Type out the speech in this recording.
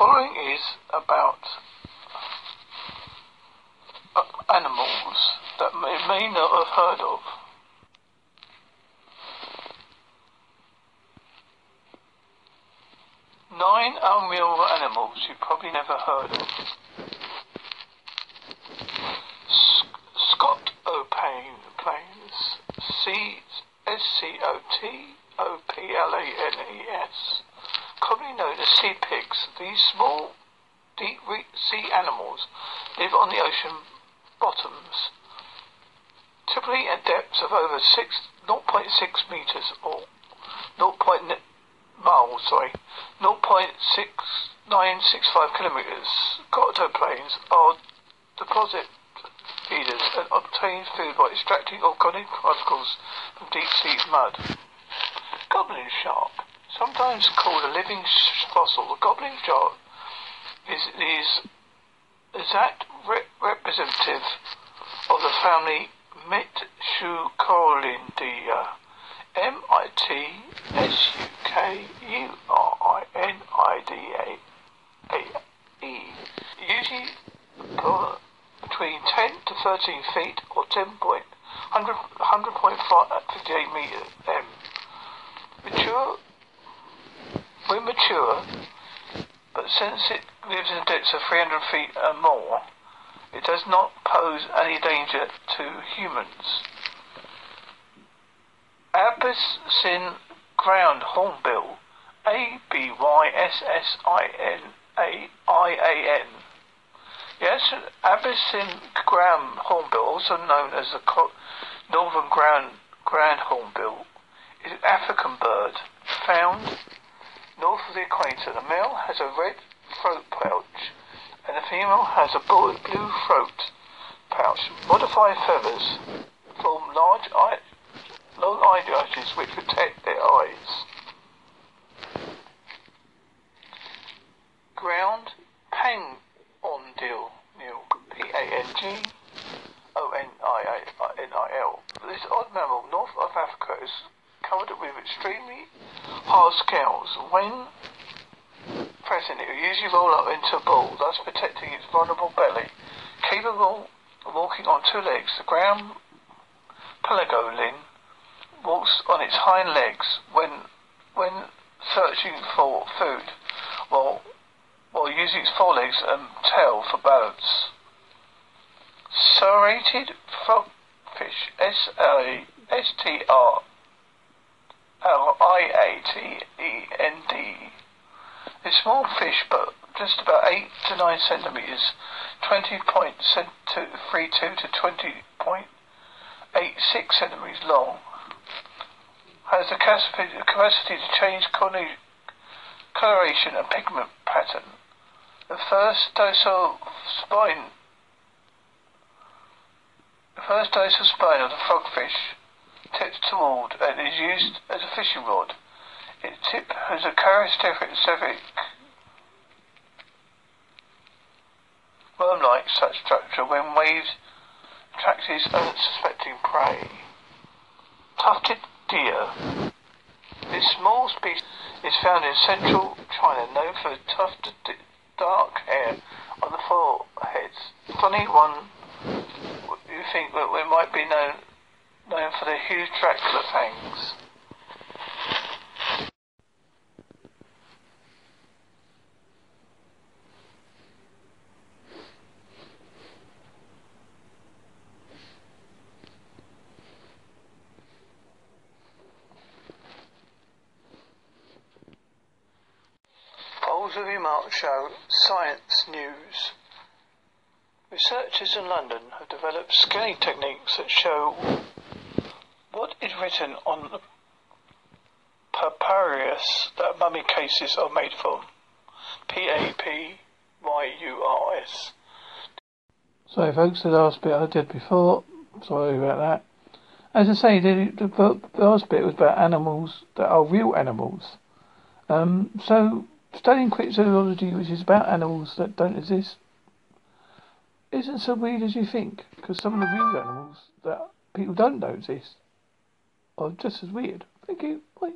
following is about uh, animals that may, may not have heard of. Nine unreal animals you probably never heard of. Scott O'Pane planes. C S C O T O P L A N E S. Commonly known as sea pigs, these small deep sea animals live on the ocean bottoms, typically at depths of over 6, 0.6 meters or 0.9 miles, sorry, 0.6965 kilometers. planes are deposit feeders and obtain food by extracting organic particles from deep sea mud. Goblin shark, sometimes called a living fossil, the goblin shark is, is exact re- representative of the family Mitsukuridae. M I T S U K U R I N I D A E. Usually between 10 to 13 feet or 10 point, 100, 100.58 meter M. Mature, when mature, but since it lives in depths of 300 feet and more, it does not pose any danger to humans. Abyssinian ground hornbill, A B Y S S I N A I A N. Yes, Abyssinian ground hornbill, also known as the northern ground ground hornbill, is an African bird found of the equator. The male has a red throat pouch, and the female has a blue throat pouch. Modified feathers form large eye, long eyelashes which protect their eyes. Ground pang on deal, P-A-N-G. O-N-I-N-I-L. This odd mammal north of Africa is covered with extremely hard scales. When present, it will usually roll up into a ball, thus protecting its vulnerable belly. Capable of walking on two legs, the ground pangolin walks on its hind legs when when searching for food, while while using its forelegs and tail for balance. Striated frogfish, S A S T R L I A T E N D. A small fish, but just about 8 to 9 centimetres, 20.32 to 20.86 centimetres long. Has the capacity to change coloration and pigment pattern. The first dorsal spine the first dorsal spine of the frogfish tips toward and is used as a fishing rod. Its tip has a characteristic worm-like such structure when waves attract its unsuspecting prey. Tufted deer. This small species is found in central China, known for tufted dark hair on the foreheads. Funny one, you think that it might be known known for their huge Dracula fangs. Holsworthy mark show science news. Researchers in London have developed scanning techniques that show what is written on the papyrus that mummy cases are made from? P A P Y U R S. Sorry, folks, the last bit I did before. Sorry about that. As I say, the, the, the last bit was about animals that are real animals. Um, so, studying cryptozoology, which is about animals that don't exist, isn't so weird as you think. Because some of the real animals that people don't know exist are just as weird. Thank you. Bye.